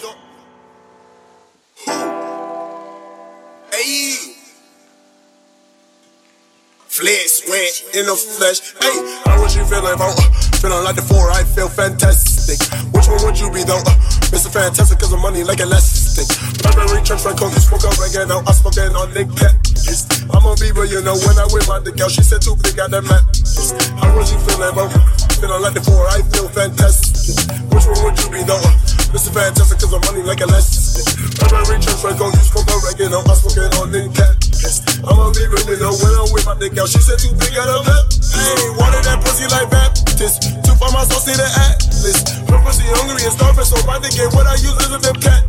Yo. Who? Hey. Flesh went in the flesh. Hey, how was you feeling, bro? Uh, feeling like the four, I feel fantastic. Which one would you be, though? Uh, Mr. Fantastic, cause of money like elastic. Burberry, church, my cookies, smoke up again. Now I smoke in on Nick Patties. I'm a beaver, you know, when I wear my the girl, she said too big, got the man. How was you feeling, bro? Feeling like the four, I feel fantastic. Which one would you be, though? Uh, uh, Mr. Fantastic, cause I'm money like elastic. Burberry, church, my coke, use spoke up oregano, I spoke in on the cat. I'm a beaver, you know, when I'm with my dick out, she said too big, got that mat. Hey, wanted that pussy like Baptist. Too far my sauce, see the atlas. Her pussy hungry and starving, so I think get what I use is a them cat.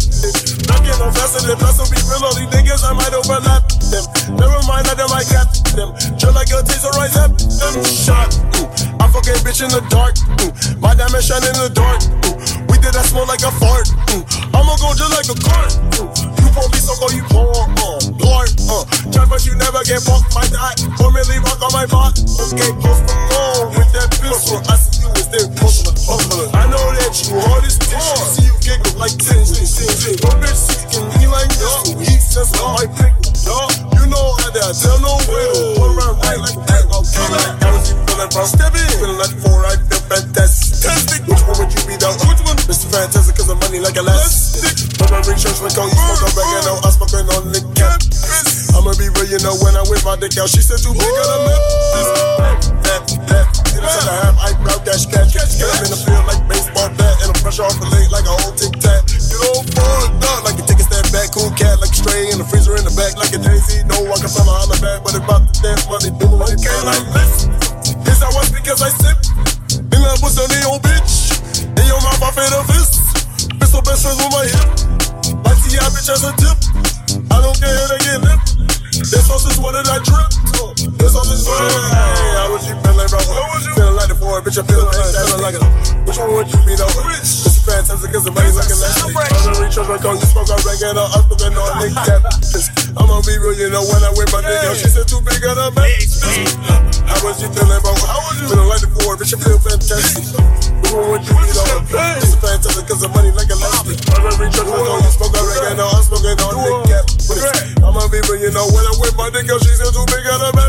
Knocking on faster than plus, so be real, all these niggas, I might overlap them. Never mind, I I got them. Just like a taser, right up them. Shot. Ooh. I fuck a bitch in the dark. Ooh. My diamond shine in the dark. Ooh. Did that smoke like a fart. Ooh. I'ma go just like a cart. Ooh. You won't be so cold, you pour on. Lord, uh. Try, but you never get fucked by that. Formerly rock on my bot. Okay, post along with that pistol. I see you there, hustler, hustler. I know that you hard as tissue. See you giggle like tin, tin. One bitch seeking me like this. He says, oh, I pick dog. You know how that, tell no riddle. One round right like that, I'll kill that. How was you feeling, bro? Step in. Feeling like four, I feel fantastic. Which one would you be, though? Fantastic, cause of money like elastic. But my ring church, my cone, you smoke up back, and I'm smoking on the cap. I'ma be real, you know, when I whip my dick out, she said too big on the map. That, that, you know, said I have eyebrow dash catch. Get in the field like baseball bat, and I'm fresh off the leg like a whole tic tac. You don't fall dog like you take a step back, cool cat like a stray in the freezer in the back like a Daisy. No, I can feel my holler back, but about to dance, money do it can like this. This I speak because I sip. In was on the old bitch. Hip. Like see, I bitch as a tip. I don't care if they get lip. This sauce is what did I drip? This sauce is what Hey, how was you feeling, bro? Feeling like the four, bitch, I feel like that. Like a, which one would you be, though? It's fantastic, cause the money's like elastic. I'm gonna reach my cone, you spoke on reggae, no, I'm looking on Nick Cap. I'ma be real, you know, when I whip my out, she said too big on her back. How was you feeling, bro? How was you? Feeling like the four, bitch, I feel fantastic. One would you be, though? It's fantastic, cause the money like elastic. I'm gonna you spoke on reggae, I'm smoking on Cap. I'ma be real, you know, when I whip my out, she said too big on her back.